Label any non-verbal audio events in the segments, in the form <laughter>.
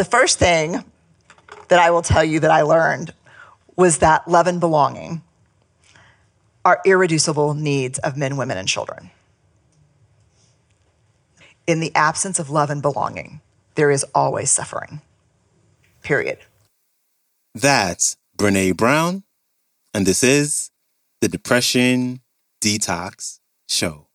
The first thing that I will tell you that I learned was that love and belonging are irreducible needs of men, women, and children. In the absence of love and belonging, there is always suffering. Period. That's Brene Brown, and this is the Depression Detox Show.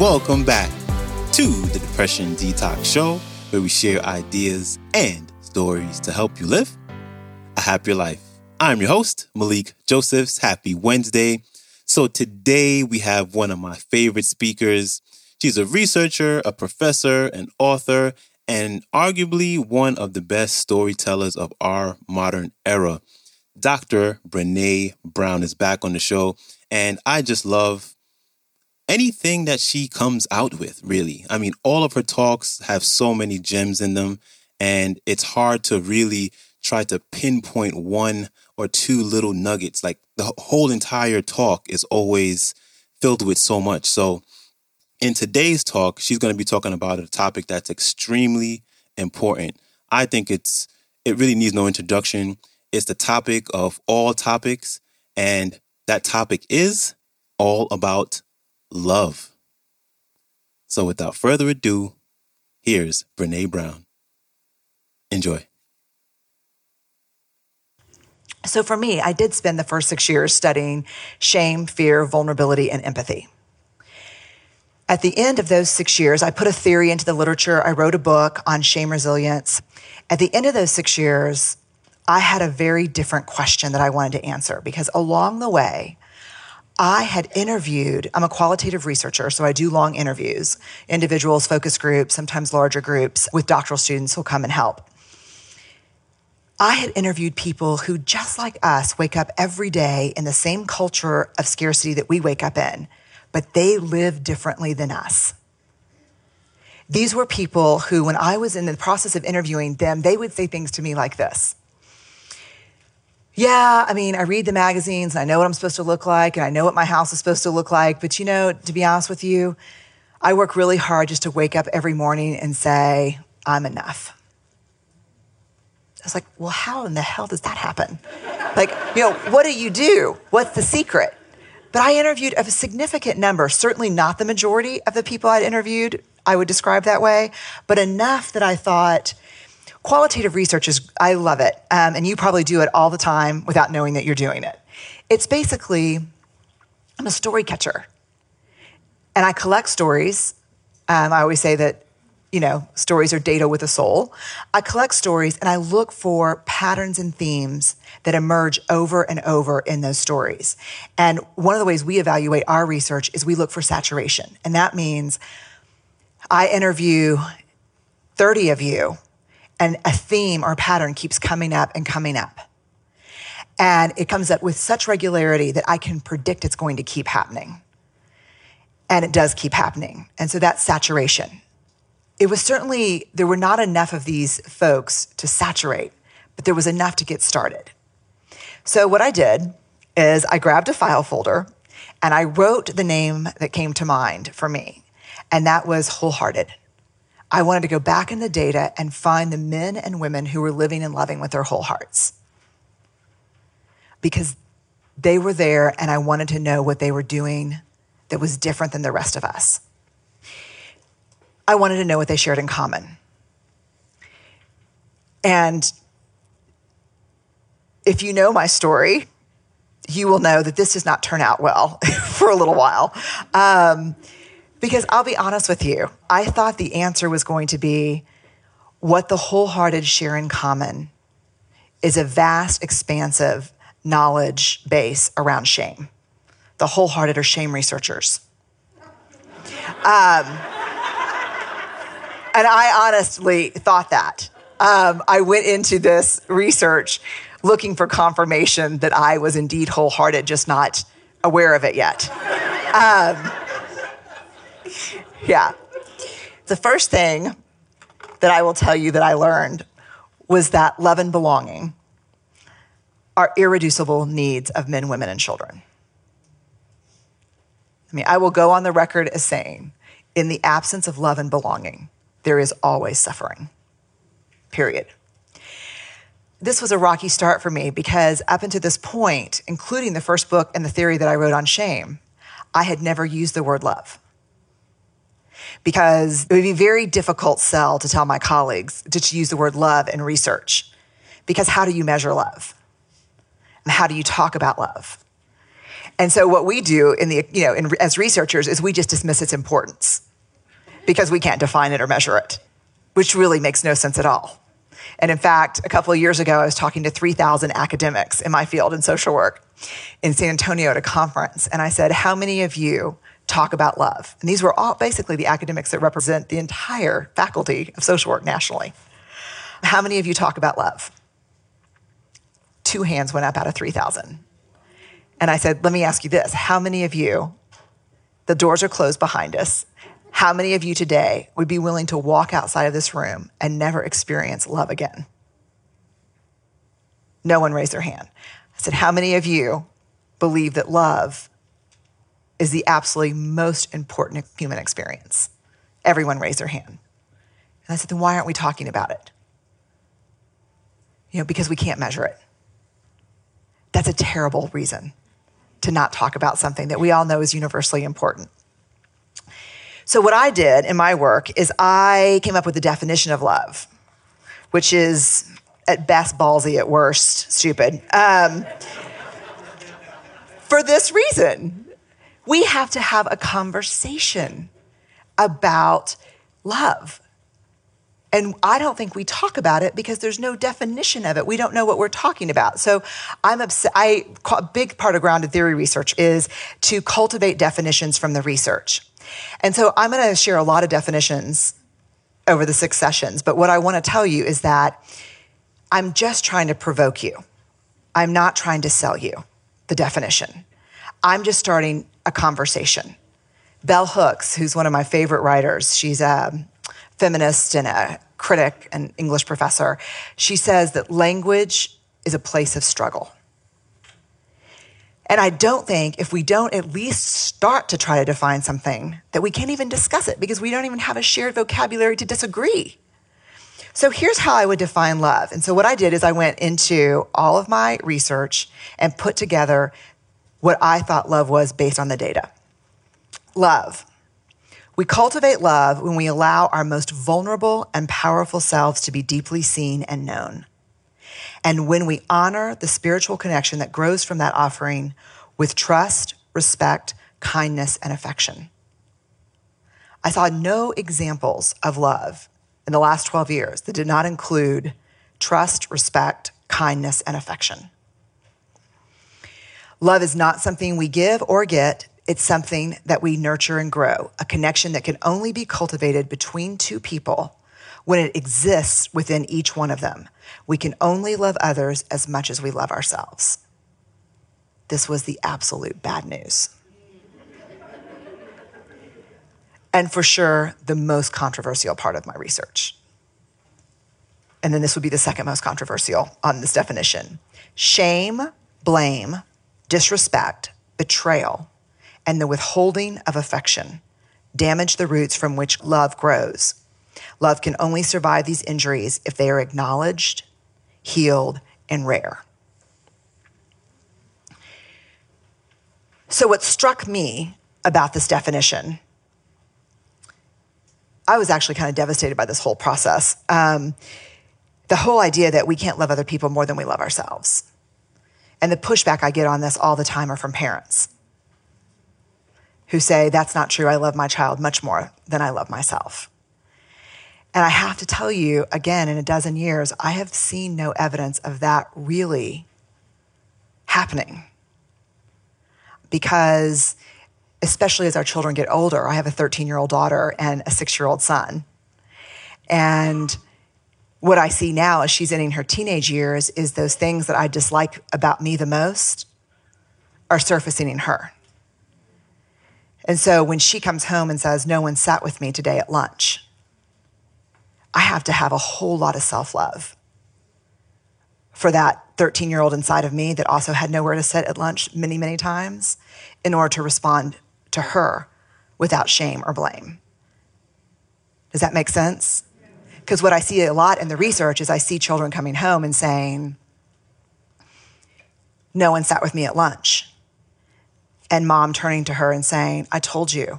Welcome back to the Depression Detox Show, where we share ideas and stories to help you live a happier life. I'm your host, Malikee Josephs. Happy Wednesday. So, today we have one of my favorite speakers. She's a researcher, a professor, an author, and arguably one of the best storytellers of our modern era. Dr. Brene Brown is back on the show, and I just love anything that she comes out with, really. I mean, all of her talks have so many gems in them, and it's hard to really try to pinpoint one or two little nuggets. Like the whole entire talk is always filled with so much. So, in today's talk, she's going to be talking about a topic that's extremely important. I think it's it really needs no introduction. It's the topic of all topics, and that topic is all about love. So without further ado, here's Brene Brown. Enjoy. So for me, I did spend the first six years studying shame, fear, vulnerability, and empathy. At the end of those six years, I put a theory into the literature. I wrote a book on shame resilience. At the end of those six years, I had a very different question that I wanted to answer because along the way, I had interviewed, I'm a qualitative researcher, so I do long interviews, individuals, focus groups, sometimes larger groups with doctoral students who'll come and help. I had interviewed people who, just like us, wake up every day in the same culture of scarcity that we wake up in, but they live differently than us. These were people who, when I was in the process of interviewing them, they would say things to me like this yeah, I mean, I read the magazines and I know what I'm supposed to look like and I know what my house is supposed to look like. But you know, to be honest with you, I work really hard just to wake up every morning and say, I'm enough. I was like, well, how in the hell does that happen? like, you know, what do you do? What's the secret? But I interviewed a significant number, certainly not the majority of the people I'd interviewed, I would describe that way, but enough that I thought, Qualitative research is, I love it. Um, and you probably do it all the time without knowing that you're doing it. It's basically, I'm a story catcher. And I collect stories. Um, I always say that, you know, stories are data with a soul. I collect stories and I look for patterns and themes that emerge over and over in those stories. And one of the ways we evaluate our research is we look for saturation. And that means I interview 30 of you and a theme or a pattern keeps coming up and coming up. And it comes up with such regularity that I can predict it's going to keep happening. And it does keep happening. And so that's saturation. It was certainly, there were not enough of these folks to saturate, but there was enough to get started. So what I did is I grabbed a file folder and I wrote the name that came to mind for me. And that was wholehearted. I wanted to go back in the data and find the men and women who were living and loving with their whole hearts. Because they were there and I wanted to know what they were doing that was different than the rest of us. I wanted to know what they shared in common. And if you know my story, you will know that this does not turn out well <laughs> for a little while. Um, because I'll be honest with you, I thought the answer was going to be what the wholehearted share in common is a vast, expansive knowledge base around shame. The wholehearted are shame researchers. Um, and I honestly thought that. Um, I went into this research looking for confirmation that I was indeed wholehearted, just not aware of it yet. Um, yeah. The first thing that I will tell you that I learned was that love and belonging are irreducible needs of men, women, and children. I mean, I will go on the record as saying, in the absence of love and belonging, there is always suffering. Period. This was a rocky start for me because up until this point, including the first book and the theory that I wrote on shame, I had never used the word love. Because it would be a very difficult sell to tell my colleagues to use the word love in research. Because how do you measure love? And how do you talk about love? And so what we do in the, you know, in, as researchers is we just dismiss its importance because we can't define it or measure it, which really makes no sense at all. And in fact, a couple of years ago, I was talking to 3,000 academics in my field in social work in San Antonio at a conference. And I said, How many of you talk about love? And these were all basically the academics that represent the entire faculty of social work nationally. How many of you talk about love? Two hands went up out of 3,000. And I said, Let me ask you this How many of you, the doors are closed behind us, how many of you today would be willing to walk outside of this room and never experience love again? No one raised their hand. I said, How many of you believe that love is the absolutely most important human experience? Everyone raised their hand. And I said, Then why aren't we talking about it? You know, because we can't measure it. That's a terrible reason to not talk about something that we all know is universally important. So, what I did in my work is I came up with a definition of love, which is at best ballsy, at worst stupid. Um, for this reason, we have to have a conversation about love. And I don't think we talk about it because there's no definition of it. We don't know what we're talking about. So I'm upset. I, a big part of grounded theory research is to cultivate definitions from the research. And so I'm going to share a lot of definitions over the six sessions. But what I want to tell you is that I'm just trying to provoke you. I'm not trying to sell you the definition. I'm just starting a conversation. Bell Hooks, who's one of my favorite writers, she's a feminist and a critic and English professor, she says that language is a place of struggle. And I don't think if we don't at least start to try to define something, that we can't even discuss it because we don't even have a shared vocabulary to disagree. So here's how I would define love. And so what I did is I went into all of my research and put together what I thought love was based on the data. Love we cultivate love when we allow our most vulnerable and powerful selves to be deeply seen and known. And when we honor the spiritual connection that grows from that offering with trust, respect, kindness, and affection. I saw no examples of love in the last 12 years that did not include trust, respect, kindness, and affection. Love is not something we give or get, it's something that we nurture and grow, a connection that can only be cultivated between two people when it exists within each one of them. We can only love others as much as we love ourselves. This was the absolute bad news. and for sure, the most controversial part of my research. And then this would be the second most controversial on this definition shame, blame, disrespect, betrayal, and the withholding of affection damage the roots from which love grows. Love can only survive these injuries if they are acknowledged, healed, and rare. So, what struck me about this definition, I was actually kind of devastated by this whole process. Um, the whole idea that we can't love other people more than we love ourselves. And the pushback I get on this all the time are from parents who say, That's not true. I love my child much more than I love myself. And I have to tell you again, in a dozen years, I have seen no evidence of that really happening. Because, especially as our children get older, I have a 13 year old daughter and a six year old son. And what I see now as she's entering her teenage years is those things that I dislike about me the most are surfacing in her. And so when she comes home and says, No one sat with me today at lunch, I have to have a whole lot of self love for that 13 year old inside of me that also had nowhere to sit at lunch many, many times in order to respond to her without shame or blame. Does that make sense? Because what I see a lot in the research is I see children coming home and saying, No one sat with me at lunch. And mom turning to her and saying, I told you,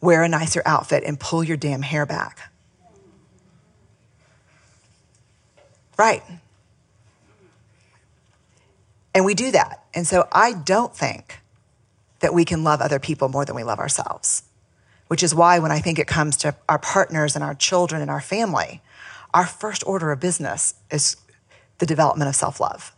wear a nicer outfit and pull your damn hair back. Right. And we do that. And so I don't think that we can love other people more than we love ourselves, which is why when I think it comes to our partners and our children and our family, our first order of business is the development of self love.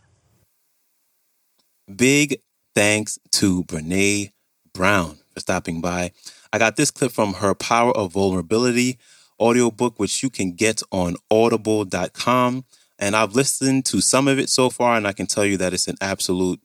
Big thanks to Brene Brown for stopping by. I got this clip from her Power of Vulnerability audiobook, which you can get on audible.com. And I've listened to some of it so far, and I can tell you that it's an absolute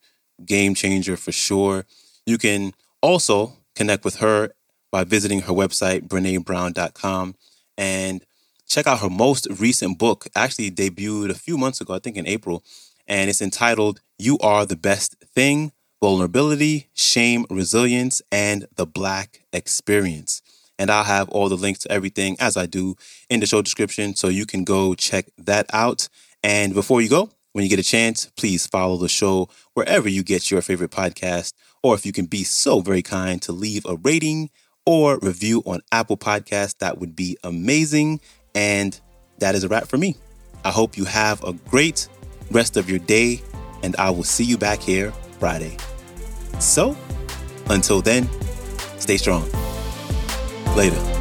game changer for sure. You can also connect with her by visiting her website, brenebrown.com, and check out her most recent book, actually debuted a few months ago, I think in April, and it's entitled You Are the Best Thing Vulnerability, Shame, Resilience, and the Black Experience. And I'll have all the links to everything as I do in the show description. So you can go check that out. And before you go, when you get a chance, please follow the show wherever you get your favorite podcast. Or if you can be so very kind to leave a rating or review on Apple Podcasts, that would be amazing. And that is a wrap for me. I hope you have a great rest of your day, and I will see you back here Friday. So, until then, stay strong. Later.